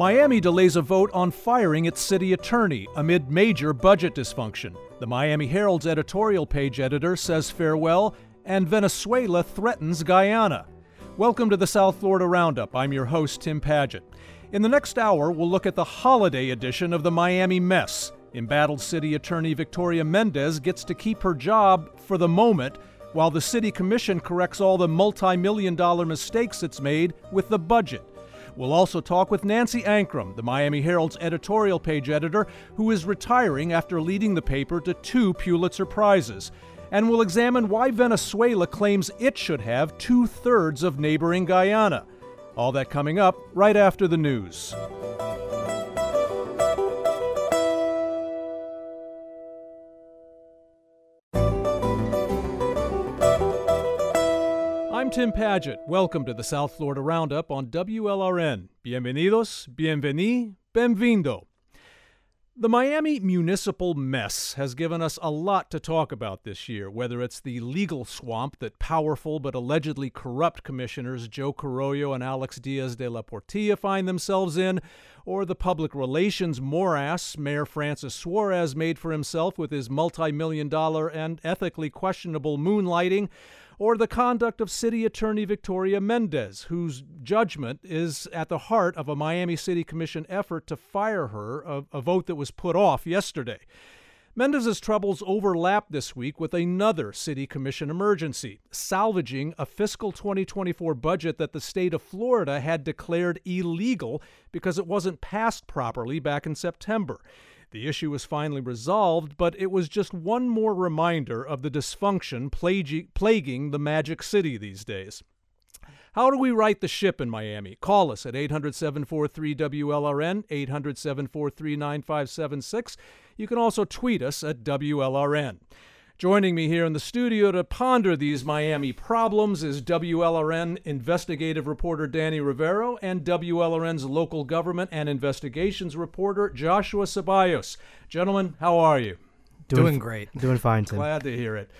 Miami delays a vote on firing its city attorney amid major budget dysfunction. The Miami Herald's editorial page editor says farewell, and Venezuela threatens Guyana. Welcome to the South Florida Roundup. I'm your host, Tim Padgett. In the next hour, we'll look at the holiday edition of the Miami Mess. Embattled City Attorney Victoria Mendez gets to keep her job for the moment while the City Commission corrects all the multi million dollar mistakes it's made with the budget. We'll also talk with Nancy Ancrum, the Miami Herald's editorial page editor, who is retiring after leading the paper to two Pulitzer Prizes. And we'll examine why Venezuela claims it should have two thirds of neighboring Guyana. All that coming up right after the news. I'm Tim Padgett. Welcome to the South Florida Roundup on WLRN. Bienvenidos, bienveni, benvindo. The Miami municipal mess has given us a lot to talk about this year, whether it's the legal swamp that powerful but allegedly corrupt commissioners Joe Carollo and Alex Diaz de la Portilla find themselves in, or the public relations morass Mayor Francis Suarez made for himself with his multi million dollar and ethically questionable moonlighting or the conduct of City Attorney Victoria Mendez, whose judgment is at the heart of a Miami City Commission effort to fire her, a, a vote that was put off yesterday. Mendez's troubles overlap this week with another City Commission emergency, salvaging a fiscal 2024 budget that the state of Florida had declared illegal because it wasn't passed properly back in September. The issue was finally resolved, but it was just one more reminder of the dysfunction plaguing the Magic City these days. How do we right the ship in Miami? Call us at 800 743 WLRN, 800 743 9576. You can also tweet us at WLRN. Joining me here in the studio to ponder these Miami problems is WLRN investigative reporter Danny Rivero and WLRN's local government and investigations reporter Joshua Ceballos. Gentlemen, how are you? Doing, Doing great. Doing fine, Tim. Glad to hear it.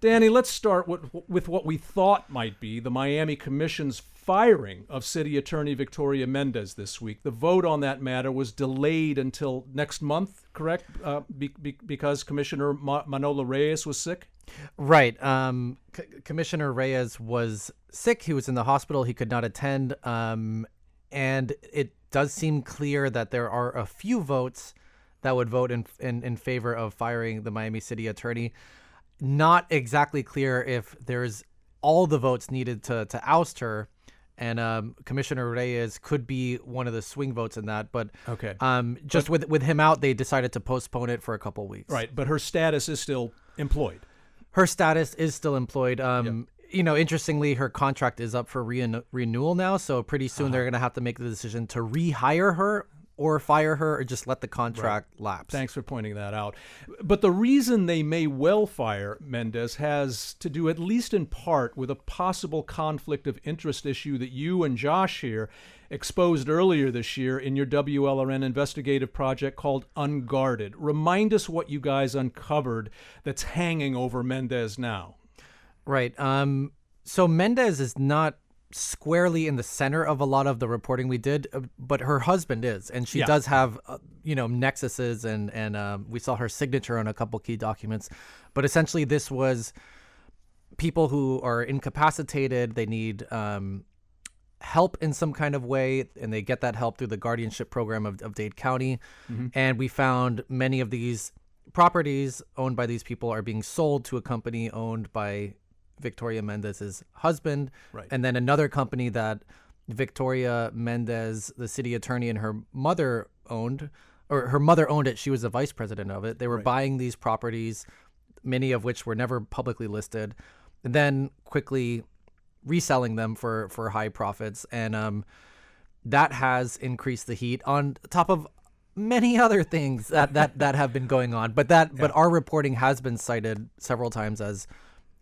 Danny, let's start with, with what we thought might be the Miami Commission's firing of City Attorney Victoria Mendez this week. The vote on that matter was delayed until next month, correct? Uh, be, be, because Commissioner Ma- Manolo Reyes was sick? Right. Um, C- Commissioner Reyes was sick. He was in the hospital. He could not attend. Um, and it does seem clear that there are a few votes that would vote in, in, in favor of firing the Miami City Attorney. Not exactly clear if there's all the votes needed to, to oust her and um, Commissioner Reyes could be one of the swing votes in that. But okay, um, just but, with with him out, they decided to postpone it for a couple weeks. Right, but her status is still employed. Her status is still employed. Um, yep. You know, interestingly, her contract is up for re- renewal now, so pretty soon uh-huh. they're going to have to make the decision to rehire her or fire her or just let the contract right. lapse. Thanks for pointing that out. But the reason they may well fire Mendez has to do, at least in part, with a possible conflict of interest issue that you and Josh here exposed earlier this year in your WLRN investigative project called Unguarded. Remind us what you guys uncovered that's hanging over Mendez now. Right. Um, so Mendez is not squarely in the center of a lot of the reporting we did, uh, but her husband is, and she yeah. does have, uh, you know, nexuses, and and um, we saw her signature on a couple key documents. But essentially, this was people who are incapacitated. They need um, help in some kind of way, and they get that help through the guardianship program of, of Dade County. Mm-hmm. And we found many of these properties owned by these people are being sold to a company owned by Victoria Mendez's husband, right. and then another company that Victoria Mendez, the city attorney, and her mother owned, or her mother owned it. She was the vice president of it. They were right. buying these properties, many of which were never publicly listed, and then quickly reselling them for for high profits, and um, that has increased the heat on top of many other things that that that have been going on. But that yeah. but our reporting has been cited several times as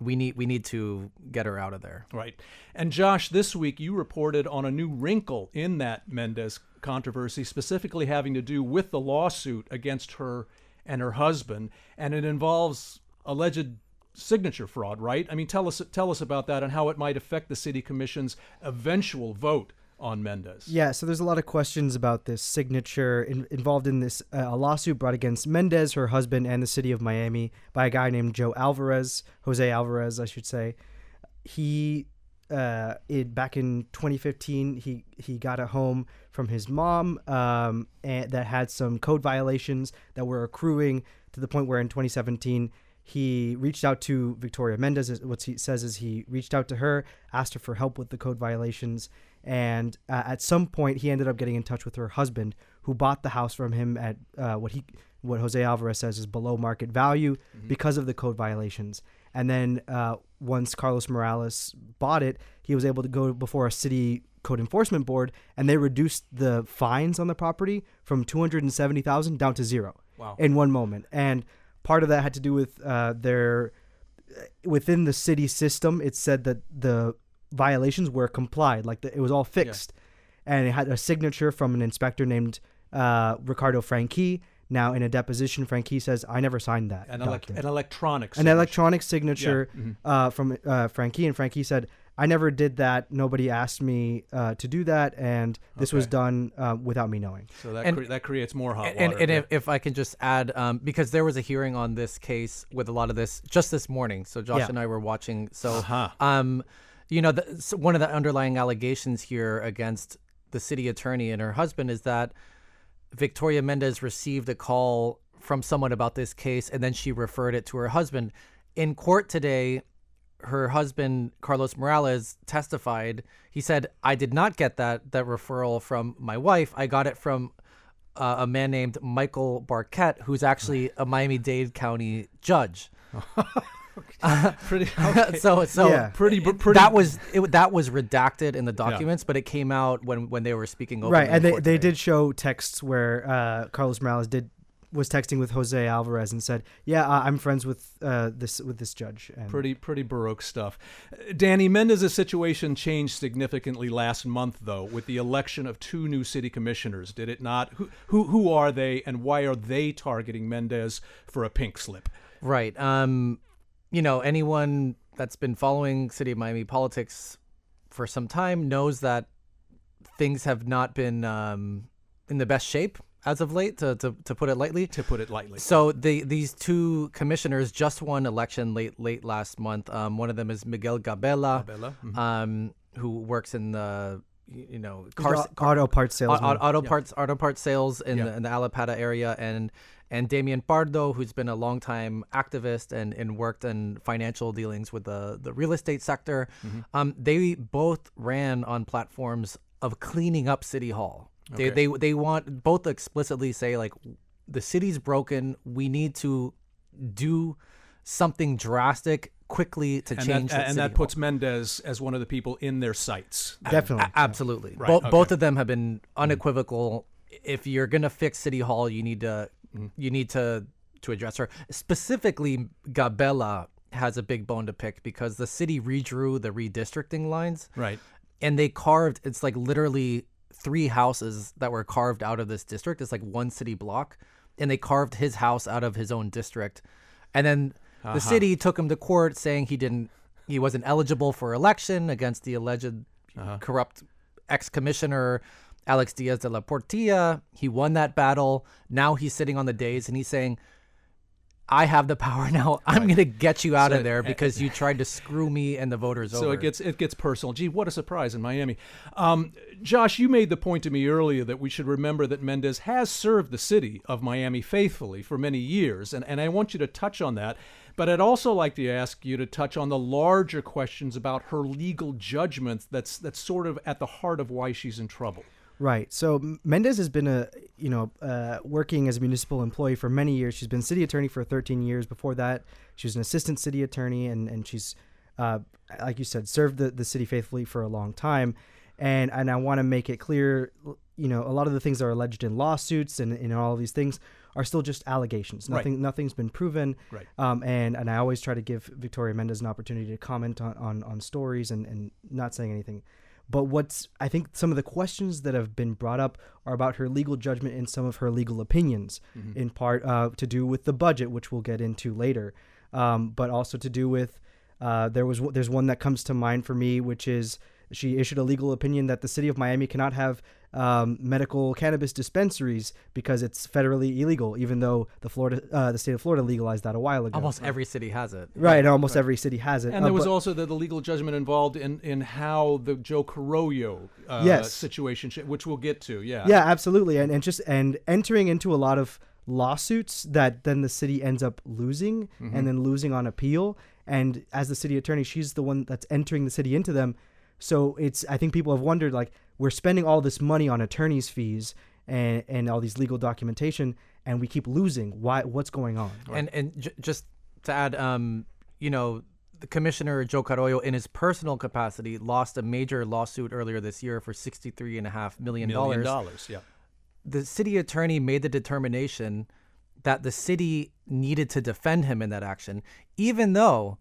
we need we need to get her out of there. Right. And Josh, this week you reported on a new wrinkle in that Mendez controversy, specifically having to do with the lawsuit against her and her husband, and it involves alleged signature fraud, right? I mean, tell us tell us about that and how it might affect the city commission's eventual vote on Mendez. Yeah, so there's a lot of questions about this signature in, involved in this uh, a lawsuit brought against Mendez, her husband, and the city of Miami by a guy named Joe Alvarez, Jose Alvarez, I should say. He, uh, it back in 2015, he he got a home from his mom, um, and that had some code violations that were accruing to the point where in 2017 he reached out to Victoria Mendez. What he says is he reached out to her, asked her for help with the code violations, and uh, at some point he ended up getting in touch with her husband, who bought the house from him at uh, what he what Jose Alvarez says is below market value mm-hmm. because of the code violations. And then uh, once Carlos Morales bought it, he was able to go before a city code enforcement board, and they reduced the fines on the property from two hundred and seventy thousand down to zero wow. in one moment. And part of that had to do with uh, their within the city system. It said that the violations were complied, like the, it was all fixed, yeah. and it had a signature from an inspector named uh, Ricardo Franqui. Now, in a deposition, Franqui says, "I never signed that." An, elect- an electronic, signature. an electronic signature yeah. mm-hmm. uh, from uh, Franqui, and Franqui said, I never did that. Nobody asked me uh, to do that, and this okay. was done uh, without me knowing. So that and, cre- that creates more hot and, water. And, if, if, I can just add, um, because there was a hearing on this case with a lot of this just this morning. So Josh yeah. and I were watching. So, uh-huh. um, you know, the, one of the underlying allegations here against the city attorney and her husband is that Victoria Mendez received a call from someone about this case, and then she referred it to her husband. In court today, her husband Carlos Morales testified. He said, "I did not get that that referral from my wife. I got it from uh, a man named Michael Barquette, who's actually a Miami-Dade County judge." pretty okay. so so yeah. pretty pretty that was it, that was redacted in the documents yeah. but it came out when when they were speaking over right and they, they did show texts where uh, carlos morales did was texting with Jose Alvarez and said, "Yeah, uh, I'm friends with uh, this with this judge." And pretty pretty baroque stuff. Danny Mendez's situation changed significantly last month, though, with the election of two new city commissioners. Did it not? Who who who are they, and why are they targeting Mendez for a pink slip? Right. Um, you know, anyone that's been following City of Miami politics for some time knows that things have not been um, in the best shape as of late, to, to, to put it lightly. To put it lightly. So the these two commissioners just won election late late last month. Um, one of them is Miguel Gabela, Gabela. Mm-hmm. Um, who works in the you know car, auto parts sales auto, auto yeah. parts auto parts sales in, yeah. the, in the Allapattah area and and Damian Pardo who's been a longtime activist and, and worked in financial dealings with the, the real estate sector mm-hmm. um, they both ran on platforms of cleaning up city hall Okay. They they they want both explicitly say like the city's broken. We need to do something drastic quickly to and change. That, and that puts Mendez as one of the people in their sights. Definitely, a- absolutely. Right. Bo- okay. Both of them have been unequivocal. Mm. If you're gonna fix City Hall, you need to mm. you need to to address her specifically. Gabela has a big bone to pick because the city redrew the redistricting lines. Right. And they carved. It's like literally three houses that were carved out of this district. It's like one city block, and they carved his house out of his own district. And then uh-huh. the city took him to court saying he didn't, he wasn't eligible for election against the alleged uh-huh. corrupt ex-commissioner Alex Diaz de la Portilla. He won that battle. Now he's sitting on the days and he's saying, I have the power now. I'm right. going to get you out so of there because you tried to screw me and the voters so over. So it gets it gets personal. Gee, what a surprise in Miami. Um, Josh, you made the point to me earlier that we should remember that Mendez has served the city of Miami faithfully for many years, and, and I want you to touch on that. But I'd also like to ask you to touch on the larger questions about her legal judgments that's that's sort of at the heart of why she's in trouble. Right. So Mendez has been a you know uh, working as a municipal employee for many years. She's been city attorney for 13 years. Before that, she was an assistant city attorney, and and she's uh, like you said, served the, the city faithfully for a long time. And and I want to make it clear, you know, a lot of the things that are alleged in lawsuits and in all these things are still just allegations. Nothing right. nothing's been proven. Right. Um, and and I always try to give Victoria Mendez an opportunity to comment on on, on stories and, and not saying anything but what's I think some of the questions that have been brought up are about her legal judgment and some of her legal opinions, mm-hmm. in part uh, to do with the budget, which we'll get into later, um, but also to do with uh, there was there's one that comes to mind for me, which is She issued a legal opinion that the city of Miami cannot have um, medical cannabis dispensaries because it's federally illegal, even though the Florida, uh, the state of Florida legalized that a while ago. Almost every city has it. Right, and almost every city has it. And Uh, there was but- also the, the legal judgment involved in, in how the Joe Carollo uh, Yes. situation, which we'll get to. Yeah. yeah, absolutely, and and just and entering into a lot of lawsuits that then the city ends up losing, Mm-hmm. and then losing on appeal. And as the city attorney, she's the one that's entering the city into them. So it's I think people have wondered like we're spending all this money on attorneys' fees and and all these legal documentation, and we keep losing. Why? What's going on? And and j- just to add, um, you know, the commissioner Joe Carollo, in his personal capacity, lost a major lawsuit earlier this year for sixty-three and a half million Million dollars. dollars. Yeah. The city attorney made the determination that the city needed to defend him in that action, even though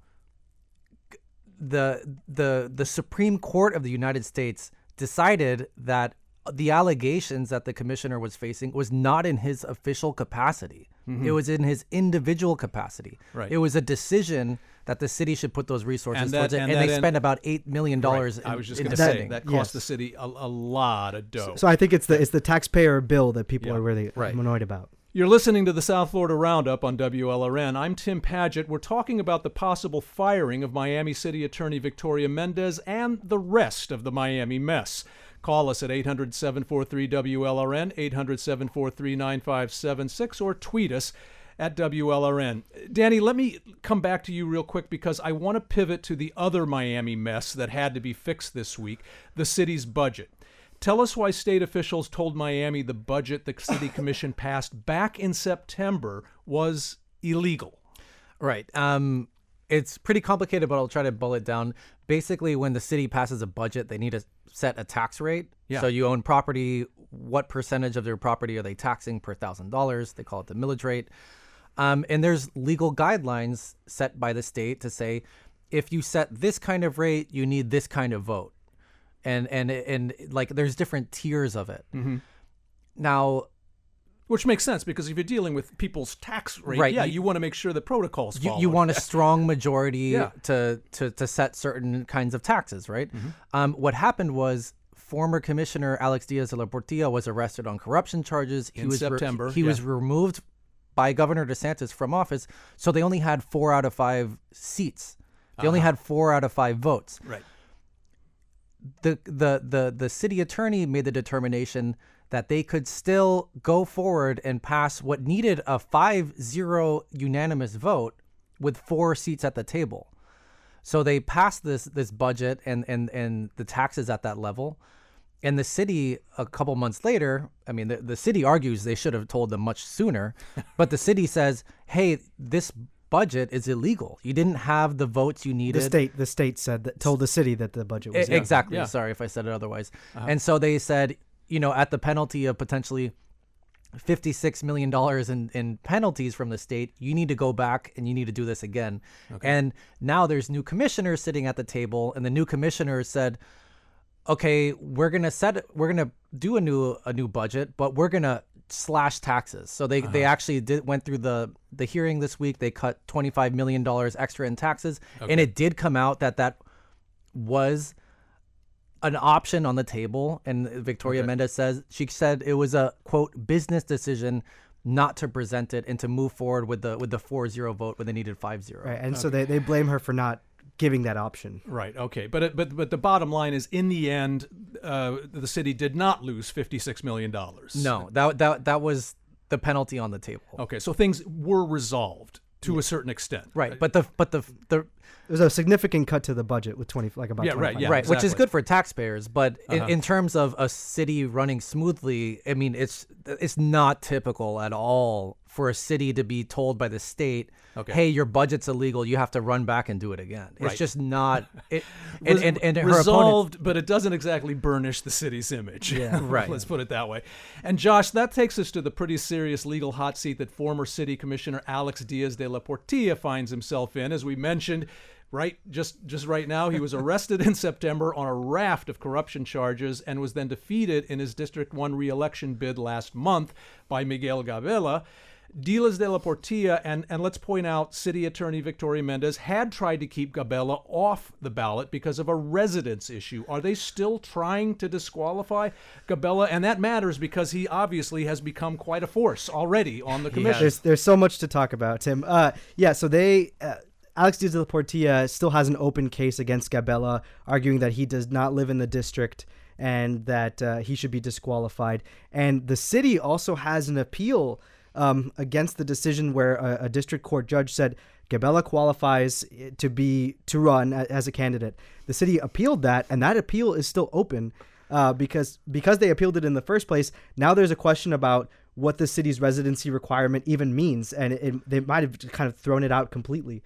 the the the Supreme Court of the United States decided that the allegations that the commissioner was facing was not in his official capacity. Mm-hmm. It was in his individual capacity. Right. It was a decision that the city should put those resources And that- towards it, and and, they spent about eight million dollars. I was just going to say that cost Yes. the city a, a lot of dough. So I think it's the it's the taxpayer bill that people Yeah. are really Right. annoyed about. You're listening to the South Florida Roundup on WLRN. I'm Tim Padgett. We're talking about the possible firing of Miami City Attorney Victoria Mendez and the rest of the Miami mess. Call us at 800 743 WLRN, 800 743 9576, or tweet us at WLRN. Danny, let me come back to you real quick because I want to pivot to the other Miami mess that had to be fixed this week the city's budget. Tell us why state officials told Miami the budget the city commission passed back in September was illegal. Right. Um, it's pretty complicated, but I'll try to boil it down. Basically, when the city passes a budget, they need to set a tax rate. Yeah. So you own property. What percentage of their property are they taxing per thousand dollars? They call it the millage rate. Um, and there's legal guidelines set by the state to say if you set this kind of rate, you need this kind of vote. And and and like there's different tiers of it. Mm-hmm. Now, Which makes sense because if you're dealing with people's tax rate, Right, yeah, you- you, want to make sure the protocols you, you want a strong majority Yeah. to, to to set certain kinds of taxes, right? Mm-hmm. Um, what happened was former commissioner Alex Diaz de la Portilla was arrested on corruption charges. He In was September, he was removed by Governor DeSantis from office, so they only had four out of five seats. They only had four out of five votes right. The the the the city attorney made the determination that they could still go forward and pass what needed a 5-0 unanimous vote with four seats at the table. So they passed this this budget and and and the taxes at that level. And the city a couple months later, I mean the, the city argues they should have told them much sooner, but the city says, "Hey, this budget is illegal. You didn't have the votes you needed." The state the state said that told the city that the budget was E- Exactly. Yeah. Sorry if I said it otherwise. Uh-huh. And so they said, you know, at the penalty of potentially $56 million in, in penalties from the state, you need to go back and you need to do this again. And now there's new commissioners sitting at the table, and the new commissioners said, okay, we're gonna set we're gonna do a new a new budget, but we're gonna slash taxes. So they they uh-huh. actually did went through the the hearing this week. They cut twenty five million dollars extra in taxes, and it did come out that that was an option on the table. And Victoria Mendez says she said it was a quote business decision not to present it and to move forward with the with the 4-0 vote when they needed 5-0. Right, and so they, they blame her for not giving that option. Right. Okay. But but but the bottom line is, in the end, uh, the city did not lose fifty six million dollars. No, that that that was the penalty on the table. Okay. So things were resolved to a certain extent. Right, but the but the the There's a significant cut to the budget with twenty like about Yeah, right, yeah. right, which is good for taxpayers, but Uh-huh. in, in terms of a city running smoothly, I mean, it's it's not typical at all for a city to be told by the state, Okay. "Hey, your budget's illegal. You have to run back and do it again." It's just not. It, and, Res- and, and her opponents, resolved, but it doesn't exactly burnish the city's image. Yeah. Right. Let's put it that way. And Josh, that takes us to the pretty serious legal hot seat that former city commissioner Alex Diaz de la Portilla finds himself in. As we mentioned, right just just right now he was arrested in September on a raft of corruption charges and was then defeated in his district 1 re-election bid last month by Miguel Gabela Diaz de la Portilla and, and let's point out City Attorney Victoria Mendez had tried to keep Gabela off the ballot because of a residence issue. Are they still trying to disqualify Gabela? And that matters because he obviously has become quite a force already on the commission. There's, there's so much to talk about, Tim. Uh, yeah, so they. Uh, Alex Diaz de la Portilla still has an open case against Gabela, arguing that he does not live in the district and that uh, he should be disqualified. And the city also has an appeal um, against the decision where a, a, district court judge said Gabela qualifies to be to run as a candidate. The city appealed that, and that appeal is still open uh, because because they appealed it in the first place. Now there's a question about what the city's residency requirement even means, and it, they might have kind of thrown it out completely.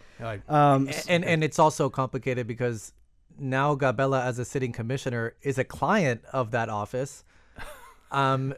Um, and, and and it's also complicated because now Gabela, as a sitting commissioner, is a client of that office. Um,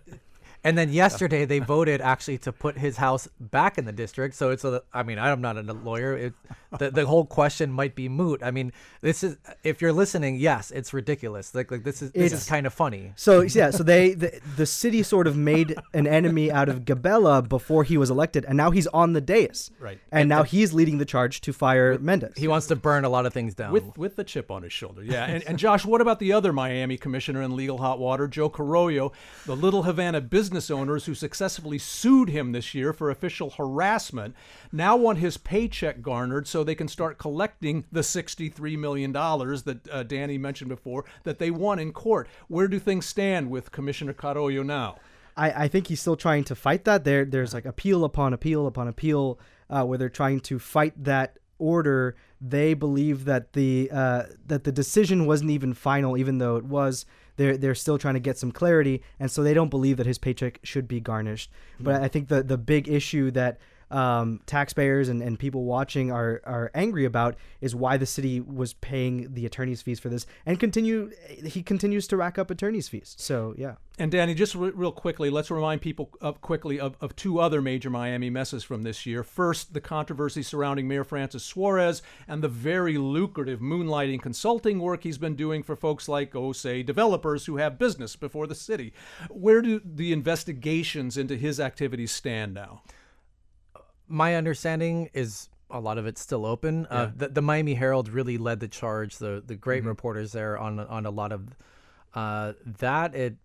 and then yesterday they voted actually to put his house back in the district. So it's a, I mean, I'm not a lawyer. It, the, the whole question might be moot. I mean, this is, if you're listening, yes, it's ridiculous. Like, like this is, this it's, is kind of funny. So yeah, so they, the, the city sort of made an enemy out of Gabela before he was elected. And now he's on the dais. Right. And, and now he's leading the charge to fire Mendez. He wants to burn a lot of things down. With, with the chip on his shoulder. Yeah. and, and Josh, what about the other Miami commissioner in legal hot water, Joe Carollo, the Little Havana business owners who successfully sued him this year for official harassment now want his paycheck garnered so they can start collecting the $63 million that uh, Danny mentioned before that they won in court. Where do things stand with Commissioner Carollo now? I, I think he's still trying to fight that. There, there's like appeal upon appeal upon appeal, uh, where they're trying to fight that order. They believe that the uh, that the decision wasn't even final, even though it was they're they're still trying to get some clarity, and so they don't believe that his paycheck should be garnished. Mm-hmm. But I think the the big issue that um, taxpayers and, and people watching are are angry about is why the city was paying the attorney's fees for this and continue he continues to rack up attorney's fees. So yeah. And Danny, just re- real quickly, let's remind people of, quickly of, of two other major Miami messes from this year. First, the controversy surrounding Mayor Francis Suarez and the very lucrative moonlighting consulting work he's been doing for folks like, oh, say, developers who have business before the city. Where do the investigations into his activities stand now? My understanding is a lot of it's still open. Uh, yeah. Uh, the, the, Miami Herald really led the charge. The the great mm-hmm. reporters there on on a lot of uh, that. It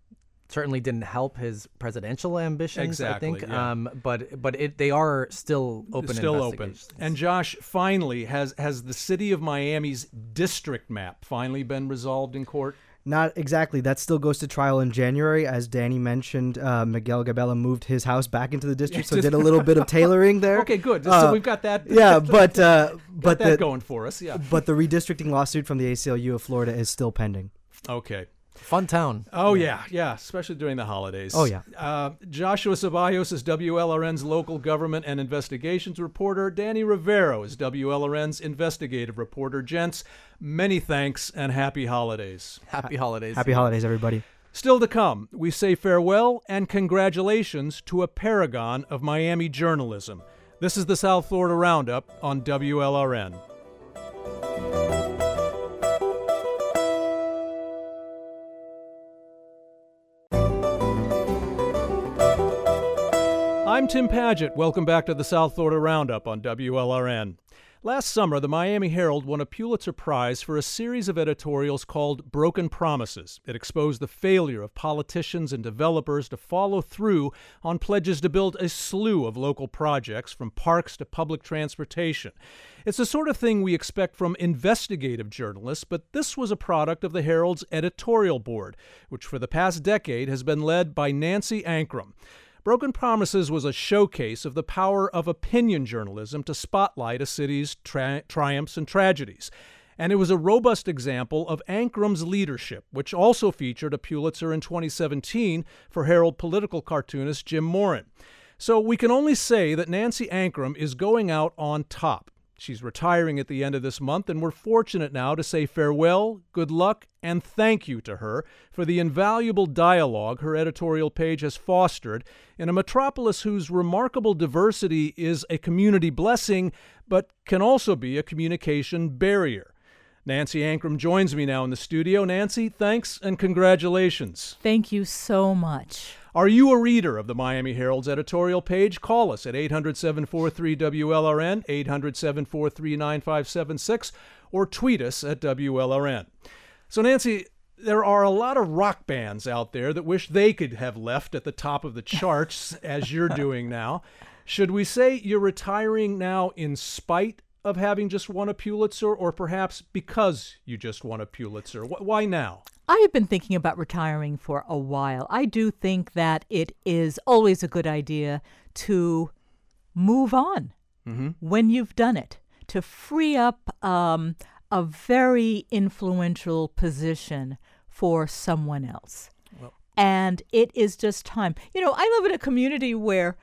certainly didn't help his presidential ambitions. Exactly, I think. Yeah. Um, but but it they are still open. Still open. And Josh, finally, has has the city of Miami's district map finally been resolved in court? Not exactly. That still goes to trial in January. As Danny mentioned, uh, Miguel Gabela moved his house back into the district, so did a little bit of tailoring there. Okay, good. Uh, so we've got that. Yeah, but uh, but that the, going for us. Yeah. But the redistricting lawsuit from the ACLU of Florida is still pending. Okay. Fun town. Oh yeah. yeah, yeah, especially during the holidays. Oh yeah. Uh, Joshua Ceballos is WLRN's local government and investigations reporter. Danny Rivero is WLRN's investigative reporter. Gents, many thanks and happy holidays. Happy holidays. Happy holidays, everybody. Still to come, we say farewell and congratulations to a paragon of Miami journalism. This is the South Florida Roundup on WLRN. I'm Tim Padgett. Welcome back to the South Florida Roundup on WLRN. Last summer, the Miami Herald won a Pulitzer Prize for a series of editorials called Broken Promises. It exposed the failure of politicians and developers to follow through on pledges to build a slew of local projects, from parks to public transportation. It's the sort of thing we expect from investigative journalists, but this was a product of the Herald's editorial board, which for the past decade has been led by Nancy Ancrum. Broken Promises was a showcase of the power of opinion journalism to spotlight a city's tri- triumphs and tragedies. And it was a robust example of Ancrum's leadership, which also featured a Pulitzer in 2017 for Herald political cartoonist Jim Morin. So we can only say that Nancy Ancrum is going out on top. She's retiring at the end of this month, and we're fortunate now to say farewell, good luck, and thank you to her for the invaluable dialogue her editorial page has fostered in a metropolis whose remarkable diversity is a community blessing, but can also be a communication barrier. Nancy Ancrum joins me now in the studio. Nancy, thanks and congratulations. Thank you so much. Are you a reader of the Miami Herald's editorial page? Call us at 800 743 WLRN, 800 743 9576, or tweet us at WLRN. So, Nancy, there are a lot of rock bands out there that wish they could have left at the top of the charts as you're doing now. Should we say you're retiring now in spite of having just won a Pulitzer, or perhaps because you just won a Pulitzer? Why now? I have been thinking about retiring for a while. I do think that it is always a good idea to move on mm-hmm. when you've done it, to free up um, a very influential position for someone else. Well. And it is just time. You know, I live in a community where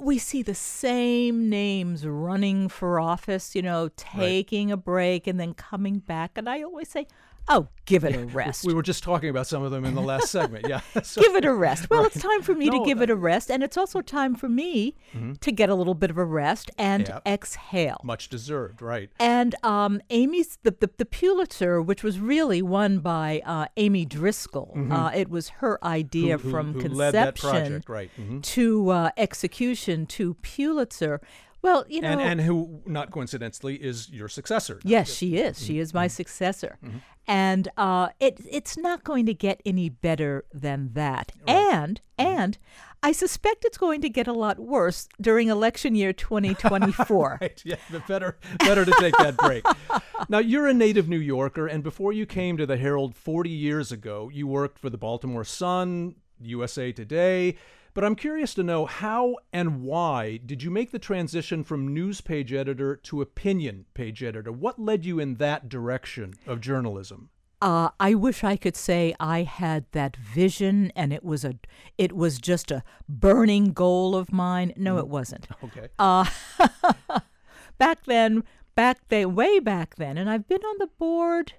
we see the same names running for office, you know, taking a break and then coming back. And I always say, Oh, give it a rest. We were just talking about some of them in the last segment. Yeah. So, give it a rest. Well, right. it's time for me no, to give it a rest. And it's also time for me mm-hmm. to get a little bit of a rest and yep. exhale. Much deserved, right. And um, Amy's, the, the, the, Pulitzer, which was really won by uh, Amy Driscoll, mm-hmm. uh, it was her idea who, who, from who conception right. mm-hmm. to uh, execution to Pulitzer. Well, you know, and, and who, not coincidentally, is your successor. Yes, she is. She is my mm-hmm. successor. Mm-hmm and uh, it it's not going to get any better than that. Right. And mm-hmm. and I suspect it's going to get a lot worse during election year 2024. right. Yeah, better better to take that break. now you're a native New Yorker, and before you came to the Herald 40 years ago, you worked for the Baltimore Sun, USA Today. But I'm curious to know how and why did you make the transition from news page editor to opinion page editor? What led you in that direction of journalism? Uh, I wish I could say I had that vision and it was a it was just a burning goal of mine. No, it wasn't. Okay. Uh, back then, back then, way back then, and I've been on the board,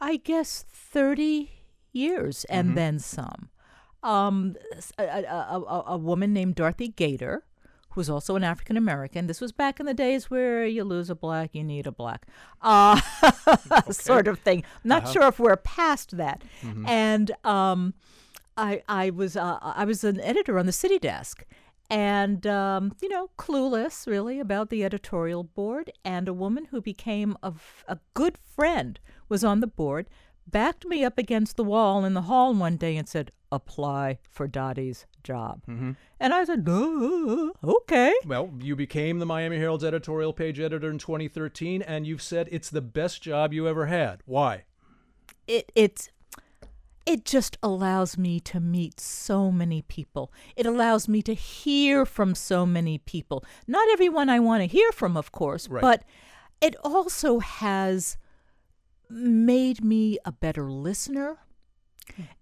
I guess, thirty years and mm-hmm. then some um, a, a, a, a woman named Dorothy Gaiter, who was also an African American. This was back in the days where you lose a black, you need a black, uh, okay. sort of thing. I'm not uh-huh. sure if we're past that. Mm-hmm. And um, I, I was, uh, I was an editor on the city desk, and um, you know, clueless really about the editorial board. And a woman who became a, a good friend was on the board backed me up against the wall in the hall one day and said, apply for Dottie's job. Mm-hmm. And I said, no, okay. Well, you became the Miami Herald's editorial page editor in 2013, and you've said it's the best job you ever had. Why? It, it's it just allows me to meet so many people. It allows me to hear from so many people. Not everyone I want to hear from, of course, right. but it also has made me a better listener.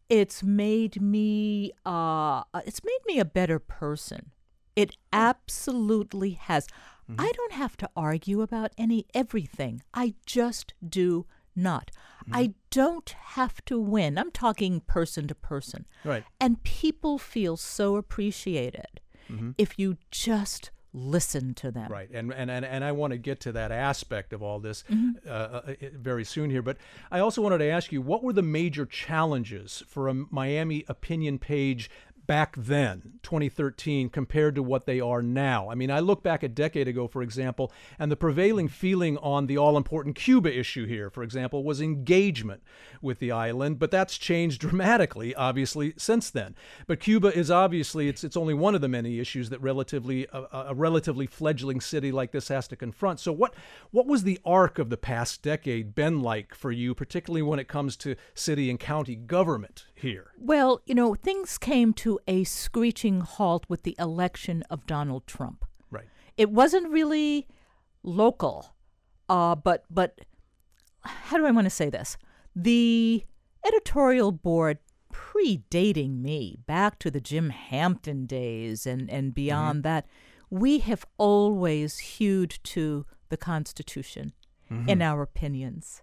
It's made me uh, it's made me a better person. It absolutely has. Mm-hmm. I don't have to argue about any everything. I just do not. Mm-hmm. I don't have to win. I'm talking person to person. Right. And people feel so appreciated mm-hmm. if you just listen to them. Right, and and and, and I want to get to that aspect of all this mm-hmm. uh, uh very soon here. But I also wanted to ask you, what were the major challenges for a Miami opinion page back then, 2013, compared to what they are now? I mean, I look back a decade ago, for example, and the prevailing feeling on the all important Cuba issue here, for example, was engagement with the island, but that's changed dramatically, obviously, since then. But Cuba is obviously, it's, it's only one of the many issues that relatively, a, a relatively fledgling city like this has to confront. So, what, what was the arc of the past decade been like for you, particularly when it comes to city and county government here? Well, you know, things came to a screeching halt with the election of Donald Trump. Right. It wasn't really local, uh, but but how do I want to say this? The editorial board predating me back to the Jim Hampton days and and beyond mm-hmm. that we have always hewed to the Constitution in our opinions.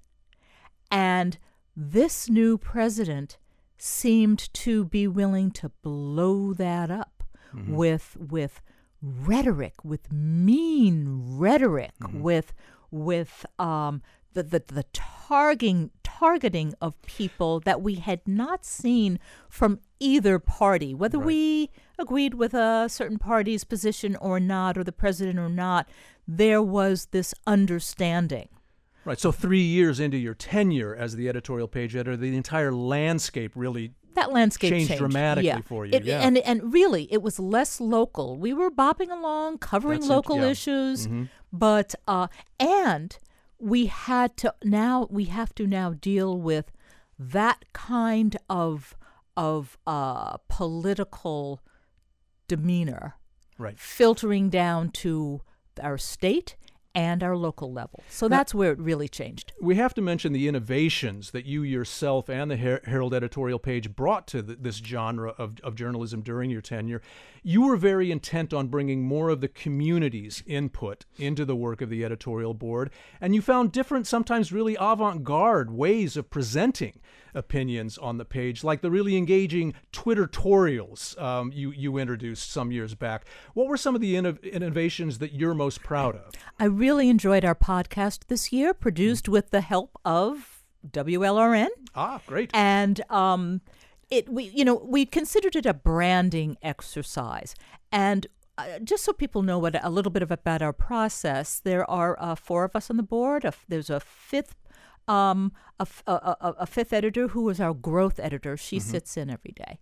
And this new president seemed to be willing to blow that up with with rhetoric, with mean rhetoric, with with um, the, the the targeting targeting of people that we had not seen from either party, whether we agreed with a certain party's position or not, or the president or not. There was this understanding. Right. So three years into your tenure as the editorial page editor, the entire landscape really that landscape changed dramatically yeah. for you, It- yeah. And and really, it was less local. We were bopping along, covering That's it, local yeah. Mm-hmm. issues, but uh, and we had to now we have to now deal with that kind of of uh, political demeanor right. filtering down to our state and our local level. So that's where it really changed. We have to mention the innovations that you yourself and the Her- Herald editorial page brought to th- this genre of, of journalism during your tenure. You were very intent on bringing more of the community's input into the work of the editorial board, and you found different, sometimes really avant garde ways of presenting opinions on the page, like the really engaging Twittertorials um, you, you introduced some years back. What were some of the inno- innovations that you're most proud of? I really enjoyed our podcast this year, produced with the help of WLRN. Ah, great. and um, it we you know we considered it a branding exercise. And uh, just so people know what a little bit of about our process there are uh, four of us on the board. A there's a fifth um, a, a- a- a fifth editor who is our growth editor. She sits in every day.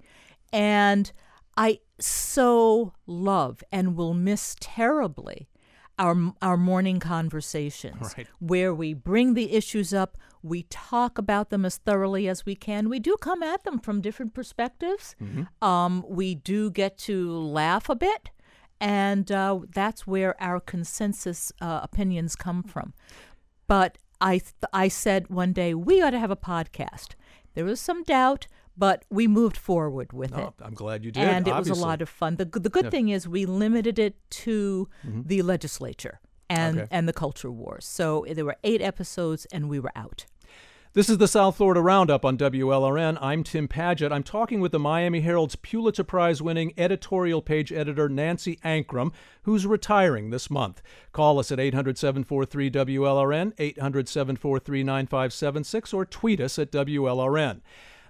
And i so love and will miss terribly our our morning conversations Right. where we bring the issues up, we talk about them as thoroughly as we can. We do come at them from different perspectives. Um, we do get to laugh a bit, and uh, that's where our consensus uh, opinions come from. But I th- I said one day we ought to have a podcast. There was some doubt, but we moved forward with it Oh, I'm glad you did. and it was a lot of fun. The, the good thing is we limited it to the legislature and, Mm-hmm. Okay. and the culture wars. So there were eight episodes and we were out. This is the South Florida Roundup on WLRN. I'm Tim Padgett. I'm talking with the Miami Herald's Pulitzer Prize winning editorial page editor Nancy Ancrum, who's retiring this month. Call us at 800 743 WLRN, 800 743 9576, or tweet us at WLRN.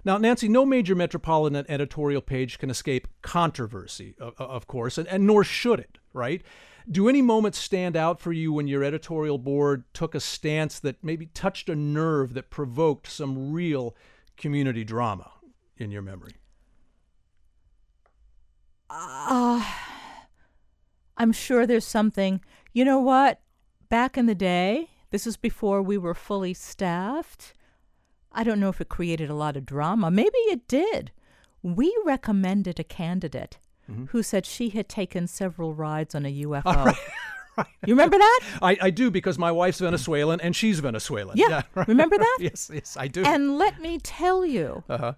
Now, Nancy, no major metropolitan editorial page can escape controversy, of, course, and, and nor should it, right? Do any moments stand out for you when your editorial board took a stance that maybe touched a nerve that provoked some real community drama in your memory? Uh, I'm sure there's something. You know what? Back in the day, this was before we were fully staffed. I don't know if it created a lot of drama. Maybe it did. We recommended a candidate Mm-hmm. who said she had taken several rides on a UFO. You remember that? I, I do because my wife's Venezuelan and she's Venezuelan. Yeah. right. Remember that? yes, yes, I do. And let me tell you, uh-huh.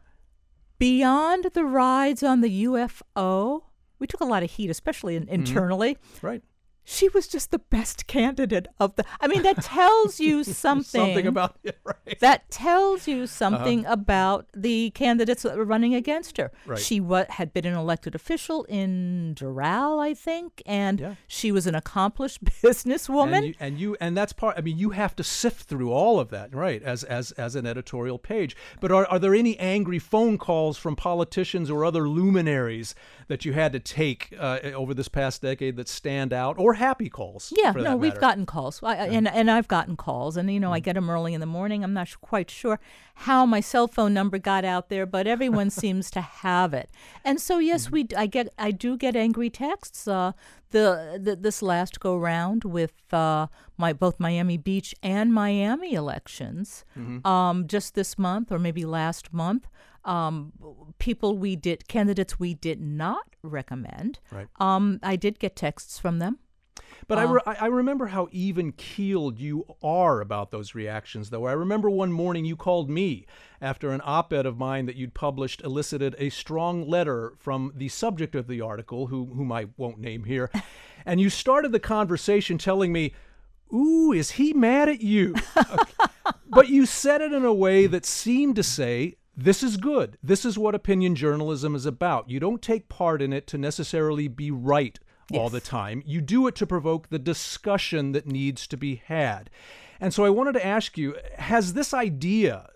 beyond the rides on the UFO, we took a lot of heat, especially in, internally. Right. She was just the best candidate of the. I mean, that tells you something. Something about it, right? that tells you something about the candidates that were running against her. Right. She wa- had been an elected official in Doral, I think, and Yeah. she was an accomplished businesswoman. And you, and you and that's part. I mean, you have to sift through all of that, right? As as as an editorial page. But are are there any angry phone calls from politicians or other luminaries that you had to take uh, over this past decade that stand out, or happy calls? Yeah, no, we've matter? gotten calls, I, and and I've gotten calls, and you know, I get them early in the morning. I'm not sh- quite sure how my cell phone number got out there, but everyone seems to have it. And so, yes, we d- I get I do get angry texts. Uh, the, the this last go round with uh, my both Miami Beach and Miami elections, um, just this month or maybe last month. Um, people we did candidates we did not recommend. Right. Um, I did get texts from them. But I, oh. re- I remember how even keeled you are about those reactions, though. I remember one morning you called me after an op ed of mine that you'd published elicited a strong letter from the subject of the article, who, whom I won't name here. and you started the conversation telling me, Ooh, is he mad at you? but you said it in a way that seemed to say, this is good. This is what opinion journalism is about. You don't take part in it to necessarily be right all the time. You do it to provoke the discussion that needs to be had. And so I wanted to ask you has this idea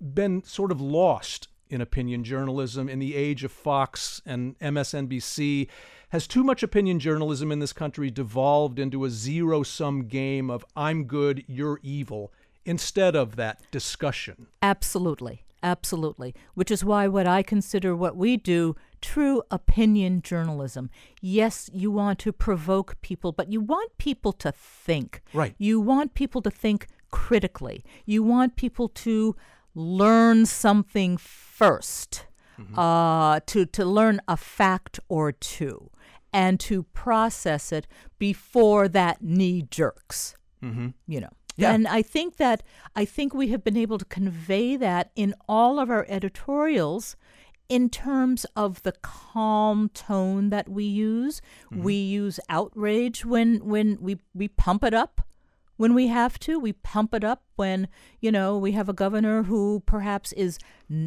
been sort of lost in opinion journalism in the age of Fox and MSNBC? Has too much opinion journalism in this country devolved into a zero sum game of I'm good, you're evil, instead of that discussion? Absolutely. Absolutely. Which is why what I consider what we do true opinion journalism. Yes, you want to provoke people, but you want people to think. Right. You want people to think critically. You want people to learn something 1st mm-hmm. uh, to, to learn a fact or two, and to process it before that knee jerks. Mm-hmm. You know. Yeah. And I think that I think we have been able to convey that in all of our editorials in terms of the calm tone that we use. Mm-hmm. We use outrage when when we, we pump it up when we have to. We pump it up when, you know, we have a governor who perhaps is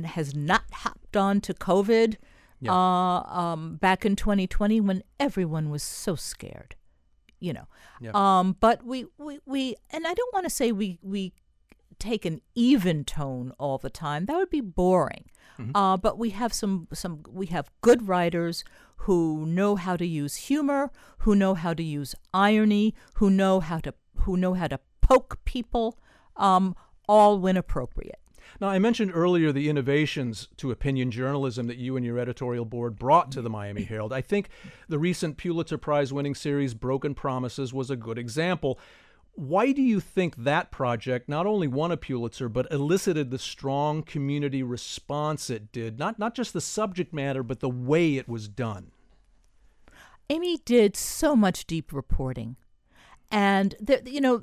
has not hopped on to COVID yeah. uh, um, back in 2020 when everyone was so scared you know. Yeah. Um, but we, we, we, and I don't want to say we, we take an even tone all the time. That would be boring. Mm-hmm. Uh, but we have some, some, we have good writers who know how to use humor, who know how to use irony, who know how to, who know how to poke people, um, all when appropriate. Now, I mentioned earlier the innovations to opinion journalism that you and your editorial board brought to the Miami Herald. I think the recent Pulitzer Prize winning series, Broken Promises, was a good example. Why do you think that project not only won a Pulitzer, but elicited the strong community response it did? Not, not just the subject matter, but the way it was done. Amy did so much deep reporting. And there, you know,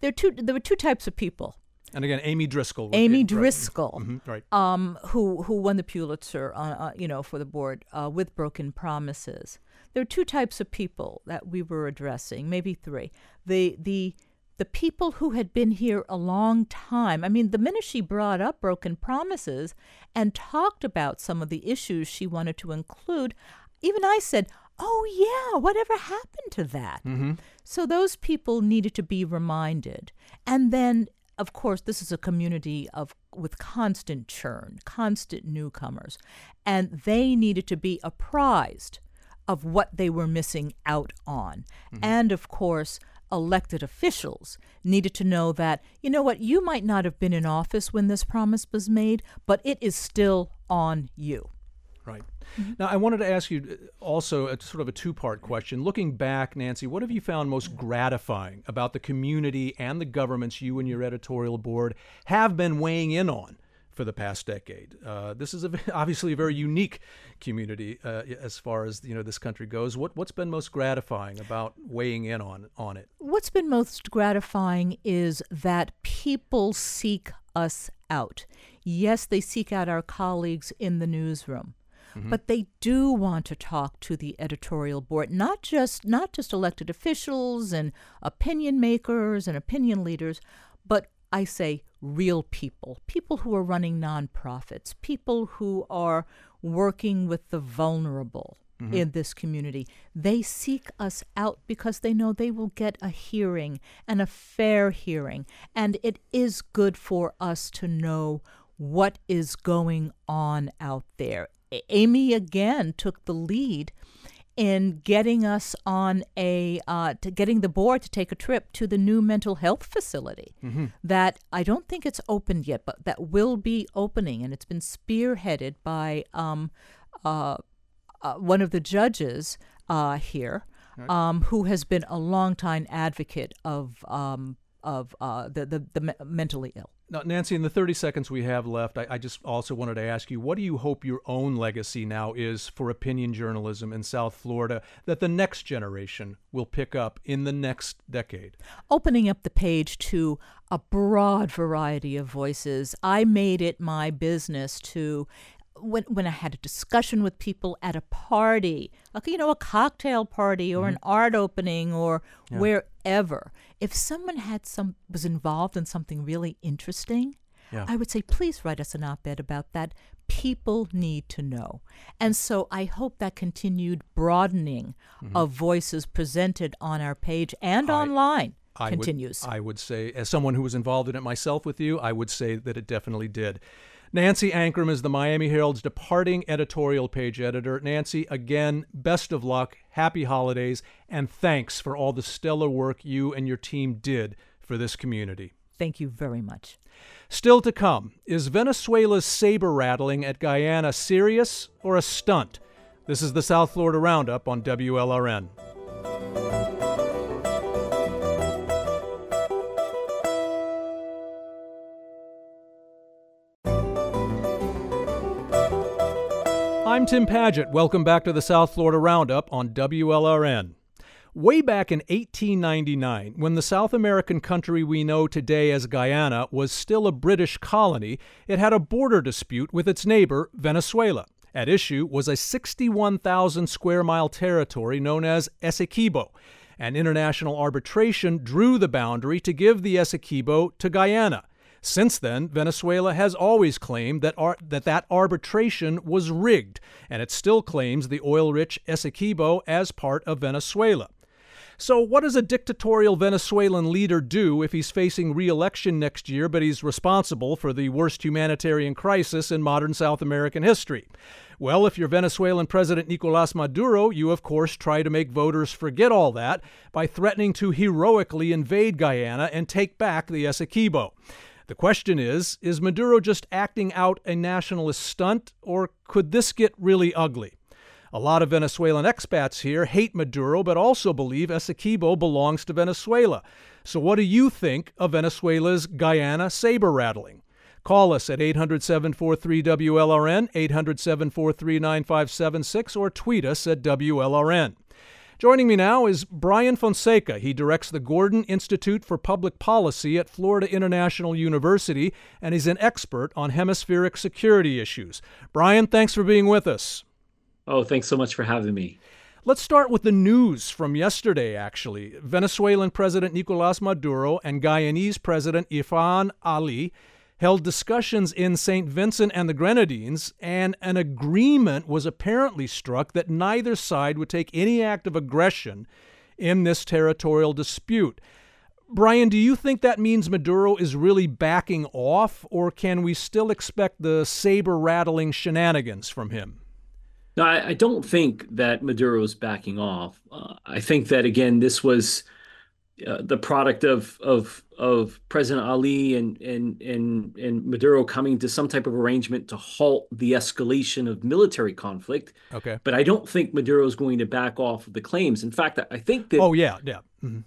there, two, there were two types of people and again, Amy Driscoll. Amy Driscoll, right. Mm-hmm, right. Um, who who won the Pulitzer, uh, uh, you know, for the board uh, with Broken Promises. There are two types of people that we were addressing, maybe three. The the the people who had been here a long time. I mean, the minute she brought up Broken Promises and talked about some of the issues she wanted to include, even I said, Oh, yeah, whatever happened to that? Mm-hmm. So those people needed to be reminded. And then of course, this is a community of with constant churn, constant newcomers, and they needed to be apprised of what they were missing out on. Mm-hmm. And of course, elected officials needed to know that, you know what, you might not have been in office when this promise was made, but it is still on you. Right. Mm-hmm. Now, I wanted to ask you uh, also a sort of a two part question. Looking back, Nancy, what have you found most gratifying about the community and the governments you and your editorial board have been weighing in on? For the past decade, uh, this is a, obviously a very unique community uh, as far as you know this country goes. What what's been most gratifying about weighing in on on it? What's been most gratifying is that people seek us out. Yes, they seek out our colleagues in the newsroom mm-hmm. but they do want to talk to the editorial board, not just not just elected officials and opinion makers and opinion leaders, but I say real people, people who are running nonprofits, people who are working with the vulnerable. Mm-hmm. in this community. They seek us out because they know they will get a hearing and a fair hearing. And it is good for us to know what is going on out there. Amy again took the lead in getting us on a uh, to getting the board to take a trip to the new mental health facility mm-hmm. that I don't think it's opened yet, but that will be opening, and it's been spearheaded by um, uh, uh, one of the judges uh, here, right. um, who has been a longtime advocate of um, of uh, the, the the mentally ill. Now, Nancy, in the 30 seconds we have left, I, I, just also wanted to ask you what do you hope your own legacy now is for opinion journalism in South Florida that the next generation will pick up in the next decade? Opening up the page to a broad variety of voices. I made it my business to when when I had a discussion with people at a party, like you know, a cocktail party or mm-hmm. an art opening or yeah. wherever, if someone had some was involved in something really interesting, yeah. I would say, please write us an op-ed about that. People need to know, and so I hope that continued broadening mm-hmm. of voices presented on our page and I, online. I continues. Would, I would say, as someone who was involved in it myself with you, I would say that it definitely did. Nancy Ancrum is the Miami Herald's departing editorial page editor. Nancy, again, best of luck, happy holidays, and thanks for all the stellar work you and your team did for this community. Thank you very much. Still to come, is Venezuela's saber rattling at Guyana serious or a stunt? This is the South Florida Roundup on WLRN. I'm Tim Padgett. Welcome back to the South Florida Roundup on WLRN. Way back in 1899, when the South American country we know today as Guyana was still a British colony, it had a border dispute with its neighbor, Venezuela. At issue was a 61,000 square mile territory known as Essequibo. An international arbitration drew the boundary to give the Essequibo to Guyana. Since then, Venezuela has always claimed that ar- that, that arbitration was rigged, and it still claims the oil rich Essequibo as part of Venezuela. So, what does a dictatorial Venezuelan leader do if he's facing re election next year, but he's responsible for the worst humanitarian crisis in modern South American history? Well, if you're Venezuelan President Nicolas Maduro, you of course try to make voters forget all that by threatening to heroically invade Guyana and take back the Essequibo. The question is Is Maduro just acting out a nationalist stunt, or could this get really ugly? A lot of Venezuelan expats here hate Maduro, but also believe Essequibo belongs to Venezuela. So, what do you think of Venezuela's Guyana saber rattling? Call us at 800 743 WLRN, 800 743 9576, or tweet us at WLRN. Joining me now is Brian Fonseca. He directs the Gordon Institute for Public Policy at Florida International University, and he's an expert on hemispheric security issues. Brian, thanks for being with us. Oh, thanks so much for having me. Let's start with the news from yesterday, actually. Venezuelan President Nicolas Maduro and Guyanese President Irfaan Ali held discussions in St. Vincent and the Grenadines, and an agreement was apparently struck that neither side would take any act of aggression in this territorial dispute. Brian, do you think that means Maduro is really backing off, or can we still expect the saber rattling shenanigans from him? No, I, I, don't think that Maduro is backing off. Uh, I think that, again, this was uh, the product of of of President Ali and and and and Maduro coming to some type of arrangement to halt the escalation of military conflict. Okay. But I don't think Maduro is going to back off of the claims. In fact, I think that. Oh yeah, yeah. Mm-hmm.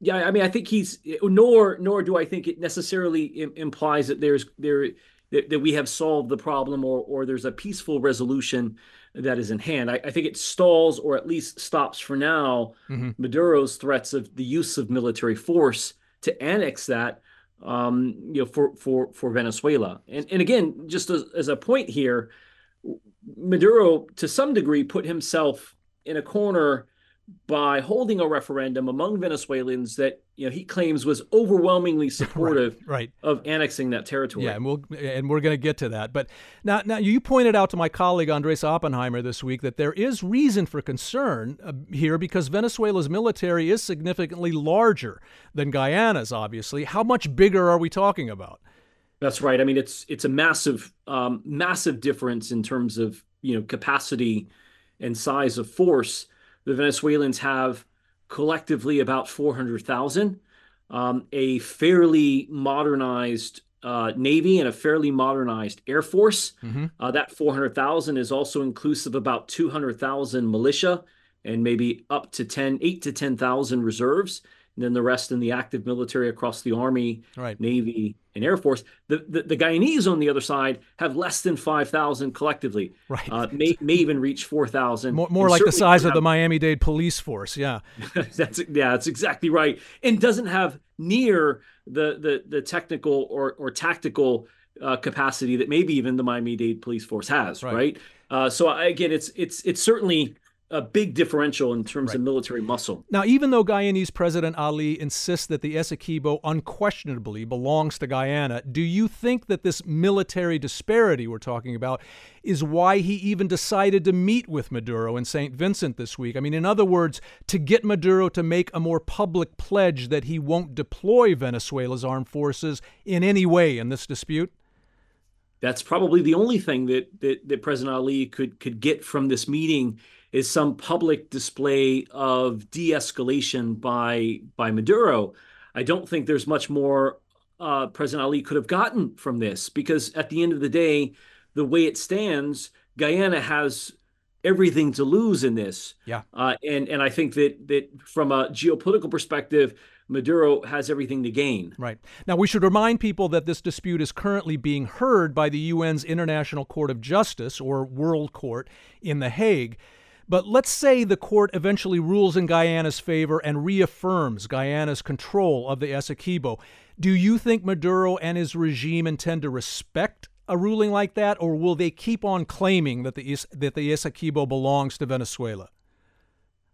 Yeah, I mean, I think he's nor nor do I think it necessarily Im- implies that there's there that, that we have solved the problem or or there's a peaceful resolution that is in hand. I, I, think it stalls or at least stops for now mm-hmm. Maduro's threats of the use of military force to annex that, um, you know, for for for Venezuela. And and again, just as, as a point here, Maduro to some degree put himself in a corner by holding a referendum among Venezuelans that you know he claims was overwhelmingly supportive right, right. of annexing that territory. Yeah, and we'll and we're going to get to that. But now, now you pointed out to my colleague Andres Oppenheimer this week that there is reason for concern uh, here because Venezuela's military is significantly larger than Guyana's. Obviously, how much bigger are we talking about? That's right. I mean, it's it's a massive, um, massive difference in terms of you know capacity and size of force the Venezuelans have collectively about 400,000, um, a fairly modernized uh, Navy and a fairly modernized Air Force. Mm-hmm. Uh, that 400,000 is also inclusive about 200,000 militia and maybe up to 10, 8 to 10,000 reserves. And then the rest in the active military across the Army, right. Navy, and Air Force. The, the, the Guyanese on the other side have less than 5,000 collectively. Right. Uh, may, may even reach 4,000. More, more like the size of the Miami Dade police force. Yeah. that's yeah, that's exactly right. And doesn't have near the the the technical or or tactical uh, capacity that maybe even the Miami Dade police force has. Right. right? Uh, so again, it's it's it's certainly a big differential in terms right. of military muscle. Now, even though Guyanese President Ali insists that the Essequibo unquestionably belongs to Guyana, do you think that this military disparity we're talking about is why he even decided to meet with Maduro in St. Vincent this week? I mean, in other words, to get Maduro to make a more public pledge that he won't deploy Venezuela's armed forces in any way in this dispute? That's probably the only thing that, that, that President Ali could could get from this meeting is some public display of de-escalation by by Maduro. I don't think there's much more uh, President Ali could have gotten from this because at the end of the day, the way it stands, Guyana has everything to lose in this. Yeah. Uh, and and I think that that from a geopolitical perspective, Maduro has everything to gain. Right. Now, we should remind people that this dispute is currently being heard by the UN's International Court of Justice, or World Court, in The Hague. But let's say the court eventually rules in Guyana's favor and reaffirms Guyana's control of the Essequibo. Do you think Maduro and his regime intend to respect a ruling like that, or will they keep on claiming that the that the Essequibo belongs to Venezuela?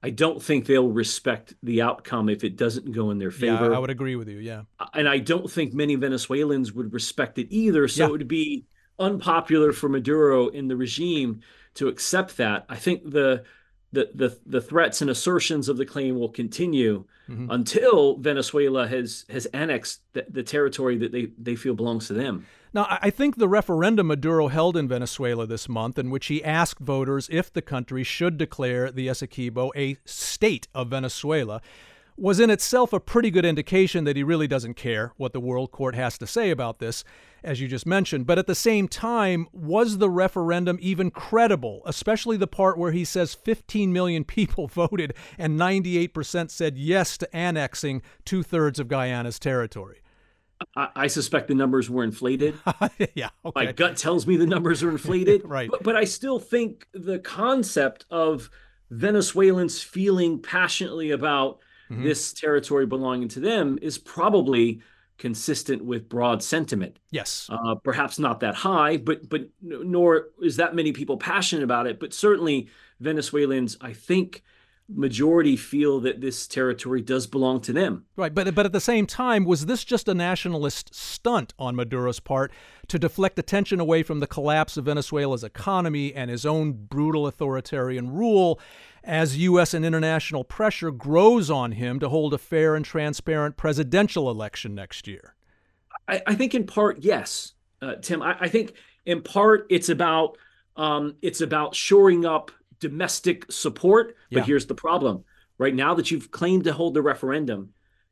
I don't think they'll respect the outcome if it doesn't go in their favor. Yeah, I would agree with you. Yeah, and I don't think many Venezuelans would respect it either. So yeah. it would be unpopular for Maduro in the regime to accept that. I think the the the, the threats and assertions of the claim will continue mm-hmm. until Venezuela has has annexed the, the territory that they, they feel belongs to them. Now, I think the referendum Maduro held in Venezuela this month, in which he asked voters if the country should declare the Essequibo a state of Venezuela, was in itself a pretty good indication that he really doesn't care what the World Court has to say about this as you just mentioned. But at the same time, was the referendum even credible, especially the part where he says 15 million people voted and 98% said yes to annexing two thirds of Guyana's territory? I, I suspect the numbers were inflated. yeah, okay. my gut tells me the numbers are inflated. right, but, but I still think the concept of Venezuelans feeling passionately about mm-hmm. this territory belonging to them is probably consistent with broad sentiment. Yes. Uh, perhaps not that high, but but nor is that many people passionate about it. But certainly Venezuelans, I think, majority feel that this territory does belong to them. Right, but but at the same time, was this just a nationalist stunt on Maduro's part to deflect attention away from the collapse of Venezuela's economy and his own brutal authoritarian rule? as U.S. and international pressure grows on him to hold a fair and transparent presidential election next year? I, I think in part, yes, uh, Tim. I, I, think in part it's about um, it's about shoring up domestic support. But yeah. here's the problem: right now that you've claimed to hold the referendum,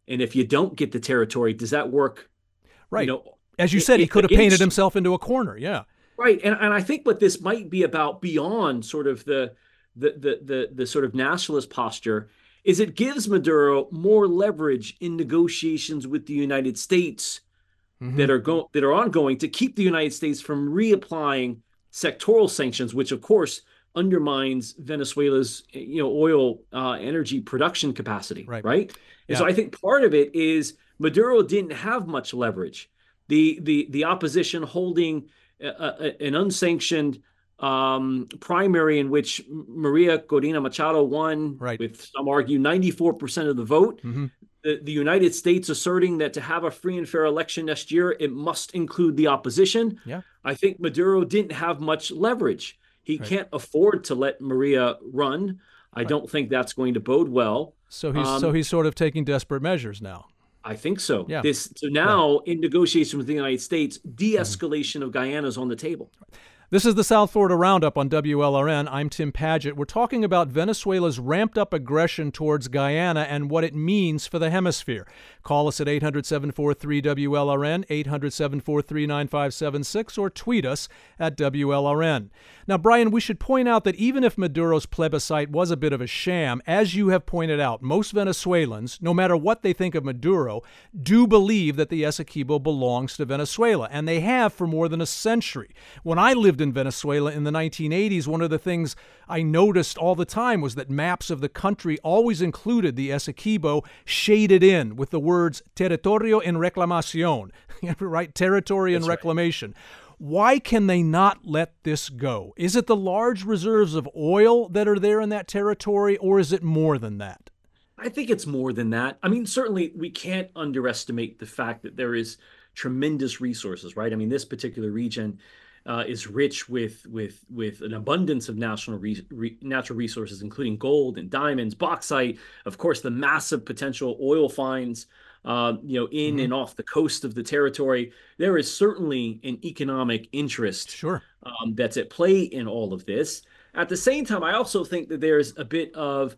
and if you don't get the territory, does that work? Right. You know, as you said, he could have painted himself into a corner. Yeah. Right, and and I think what this might be about beyond sort of the the, the, the, the sort of nationalist posture is it gives Maduro more leverage in negotiations with the United States mm-hmm. that are go- that are ongoing to keep the United States from reapplying sectoral sanctions, which of course undermines Venezuela's you know oil uh, energy production capacity. Right. Right. And yeah. so I think part of it is Maduro didn't have much leverage. The the the opposition holding a, a, an unsanctioned um, primary in which Maria Corina Machado won, right. with some argue 94% of the vote. Mm-hmm. The, the, United States asserting that to have a free and fair election next year, it must include the opposition. Yeah. I think Maduro didn't have much leverage. He right. can't afford to let Maria run. I right. don't think that's going to bode well. So he's um, so he's sort of taking desperate measures now. I think so. Yeah. This so now in negotiation with the United States, de-escalation mm-hmm. of Guyana is on the table. This is the South Florida Roundup on WLRN. I'm Tim Padgett. We're talking about Venezuela's ramped up aggression towards Guyana and what it means for the hemisphere. Call us at 800 743 WLRN, 800 743 9576, or tweet us at WLRN. Now, Brian, we should point out that even if Maduro's plebiscite was a bit of a sham, as you have pointed out, most Venezuelans, no matter what they think of Maduro, do believe that the Essequibo belongs to Venezuela, and they have for more than a century. When I lived in Venezuela in the 1980s, one of the things I noticed all the time was that maps of the country always included the Essequibo shaded in with the words territorio en reclamación, right? Territory and reclamation. Why can they not let this go? Is it the large reserves of oil that are there in that territory, or is it more than that? I think it's more than that. I mean, certainly we can't underestimate the fact that there is tremendous resources, right? I mean, this particular region uh, is rich with with with an abundance of national re- re- natural resources, including gold and diamonds, bauxite, of course, the massive potential oil finds, uh, you know, in mm-hmm. and off the coast of the territory. There is certainly an economic interest, sure, um, that's at play in all of this. At the same time, I also think that there's a bit of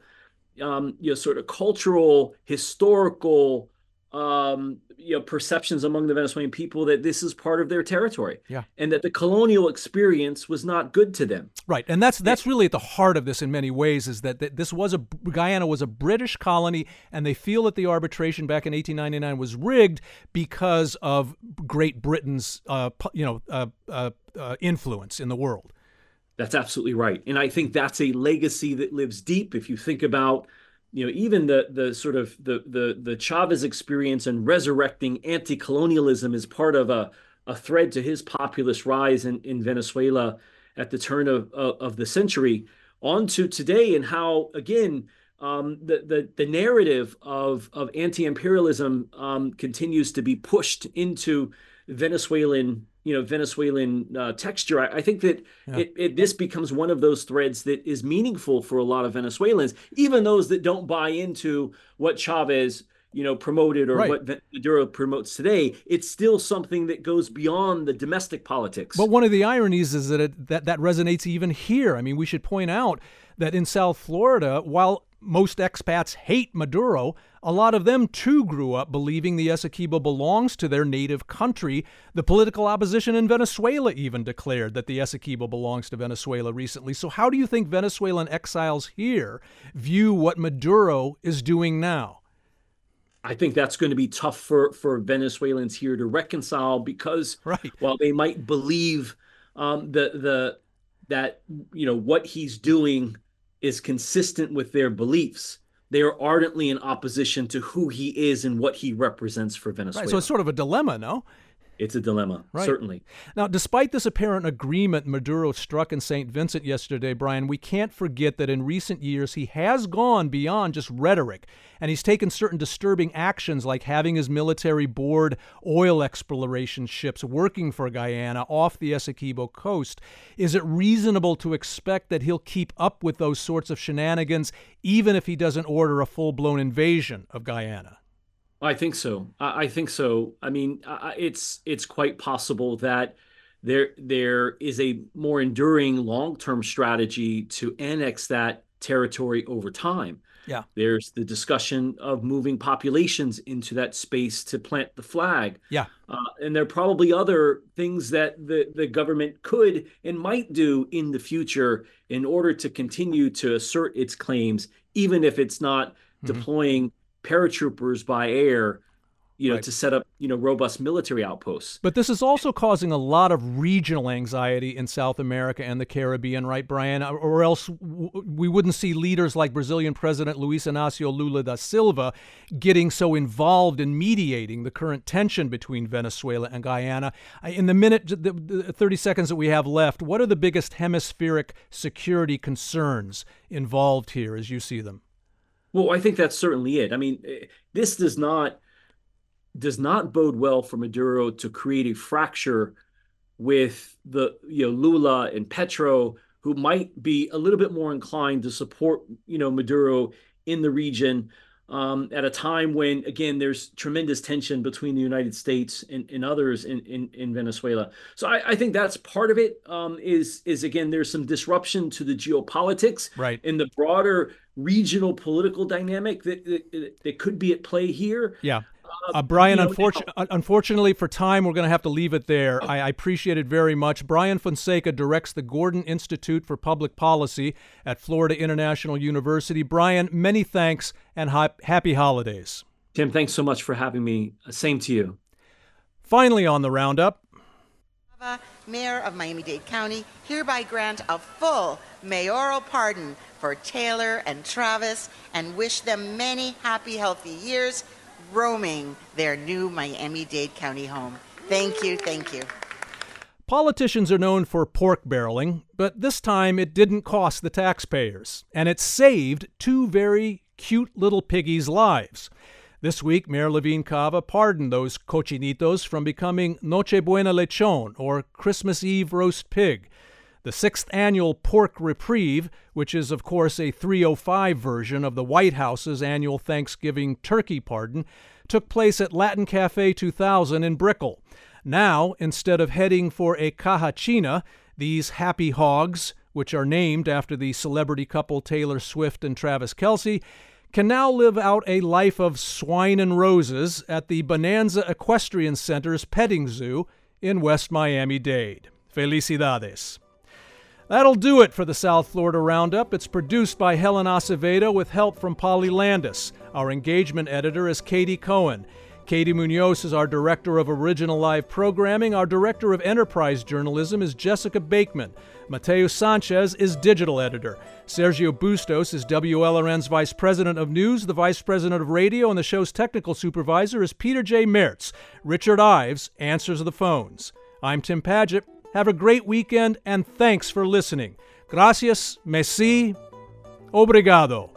um, you know, sort of cultural, historical um, you know perceptions among the Venezuelan people that this is part of their territory, yeah, and that the colonial experience was not good to them. Right, and that's that's really at the heart of this in many ways. Is that, that this was a Guyana was a British colony, and they feel that the arbitration back in 1899 was rigged because of Great Britain's uh, you know uh, uh, uh, influence in the world. That's absolutely right, and I think that's a legacy that lives deep. If you think about you know even the the sort of the the the Chavez experience and resurrecting anti-colonialism is part of a a thread to his populist rise in, in Venezuela at the turn of, of, of the century. On to today and how again um, the, the the narrative of of anti-imperialism um, continues to be pushed into Venezuelan you know Venezuelan uh, texture. I, I, think that yeah. it, it, this becomes one of those threads that is meaningful for a lot of Venezuelans, even those that don't buy into what Chavez you know promoted or right. what Maduro promotes today. It's still something that goes beyond the domestic politics. But one of the ironies is that it, that that resonates even here. I mean, we should point out that in South Florida, while most expats hate Maduro, a lot of them too grew up believing the Essequibo belongs to their native country. The political opposition in Venezuela even declared that the Essequibo belongs to Venezuela recently. So, how do you think Venezuelan exiles here view what Maduro is doing now? I think that's going to be tough for, for Venezuelans here to reconcile because right. while they might believe um, the the that you know what he's doing is consistent with their beliefs, they are ardently in opposition to who he is and what he represents for Venezuela. Right, so it's sort of a dilemma, no? It's a dilemma, right. certainly. Now, despite this apparent agreement Maduro struck in St. Vincent yesterday, Brian, we can't forget that in recent years he has gone beyond just rhetoric, and he's taken certain disturbing actions like having his military board oil exploration ships working for Guyana off the Essequibo coast. Is it reasonable to expect that he'll keep up with those sorts of shenanigans even if he doesn't order a full blown invasion of Guyana? I think so. I, think so. I mean, it's it's quite possible that there there is a more enduring long term strategy to annex that territory over time. Yeah. There's the discussion of moving populations into that space to plant the flag. Yeah. Uh, and there are probably other things that the, the government could and might do in the future in order to continue to assert its claims, even if it's not mm-hmm. deploying paratroopers by air you know, right. to set up, you know, robust military outposts. But this is also causing a lot of regional anxiety in South America and the Caribbean, right, Brian? Or else we wouldn't see leaders like Brazilian President Luiz Inácio Lula da Silva getting so involved in mediating the current tension between Venezuela and Guyana. In the minute, the 30 seconds that we have left, what are the biggest hemispheric security concerns involved here as you see them? Well, I think that's certainly it. I mean, eh, this does not does not bode well for Maduro to create a fracture with the you know Lula and Petro, who might be a little bit more inclined to support you know Maduro in the region. Um, at a time when, again, there's tremendous tension between the United States and, and others in, in, in, Venezuela. So I, I, think that's part of it. Um, is is again, there's some disruption to the geopolitics, right, in the broader regional political dynamic that, that, that could be at play here. Yeah. Uh, Brian, you unfortunately, unfortunately for time, we're going to have to leave it there. I, I, appreciate it very much. Brian Fonseca directs the Gordon Institute for Public Policy at Florida International University. Brian, many thanks and ha- happy holidays. Tim, thanks so much for having me. Uh, same to you. Finally, on the roundup. Mayor of Miami Dade County hereby grant a full mayoral pardon for Taylor and Travis and wish them many happy, healthy years roaming their new Miami Dade County home. Thank you, thank you. Politicians are known for pork barreling, but this time it didn't cost the taxpayers, and it saved two very cute little piggies' lives. This week, Mayor Levine Cava pardoned those cochinitos from becoming Noche Buena Lechon, or Christmas Eve roast pig. The sixth annual Pork Reprieve, which is, of course, a 305 version of the White House's annual Thanksgiving turkey pardon, took place at Latin Cafe 2000 in Brickell. Now, instead of heading for a caja china, these happy hogs, which are named after the celebrity couple Taylor Swift and Travis Kelce, can now live out a life of swine and roses at the Bonanza Equestrian Center's petting zoo in West Miami Dade. Felicidades. That'll do it for the South Florida Roundup. It's produced by Helen Acevedo with help from Polly Landis. Our engagement editor is Katie Cohen. Katie Munoz is our Director of Original Live Programming. Our Director of Enterprise Journalism is Jessica Bakeman. Mateo Sanchez is Digital Editor. Sergio Bustos is WLRN's Vice President of News. The Vice President of Radio and the show's Technical Supervisor is Peter J. Mertz. Richard Ives answers the phones. I'm Tim Padgett. Have a great weekend and thanks for listening. Gracias, merci, obrigado.